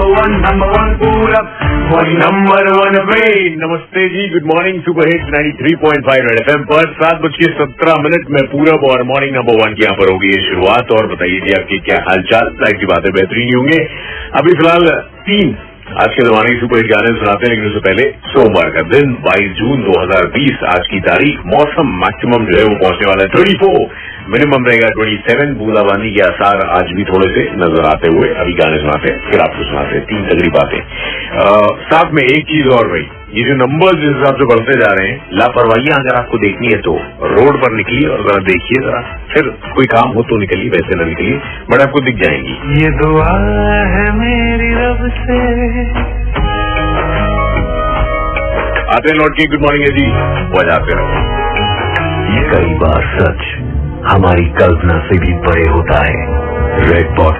One number one वही number one पे नमस्ते जी good morning super hit 93.5 red FM पर। सात बज के सत्रह मिनट में पूरब और मॉर्निंग नंबर वन की यहाँ पर होगी ये शुरुआत। और बताइए जी आपकी क्या हालचाल? लाइफ की बातें बेहतरीन होंगे। अभी फ़िलहाल तीन आज के जमाने की सुपर गाने सुनाते हैं लेकिन उससे पहले सोमवार का दिन 22 जून 2020 आज की तारीख, मौसम मैक्सिमम जो है वो पहुँचने वाला है। ट्वेंटी फोर मिनिमम रहेगा ट्वेंटी सेवन बूंदाबांदी के आसार आज भी थोड़े से नज़र आते हुए, अभी गाने सुनाते हैं, फिर आपको सुनाते हैं, तीन तगड़ी बातें। साथ में एक चीज़ और भाई, ये जो नंबर जिस हिसाब से बढ़ते जा रहे हैं, लापरवाहियाँ अगर आपको देखनी है तो रोड पर निकलिए और जरा देखिए जरा, फिर कोई काम हो तो निकलिए वैसे न निकलिए बट आपको दिख जाएँगी। ये दुआ है मेरी से। आते लौट के गुड मॉर्निंग है जी बजाते रहो। कई बार सच हमारी कल्पना से भी परे होता है। Red bot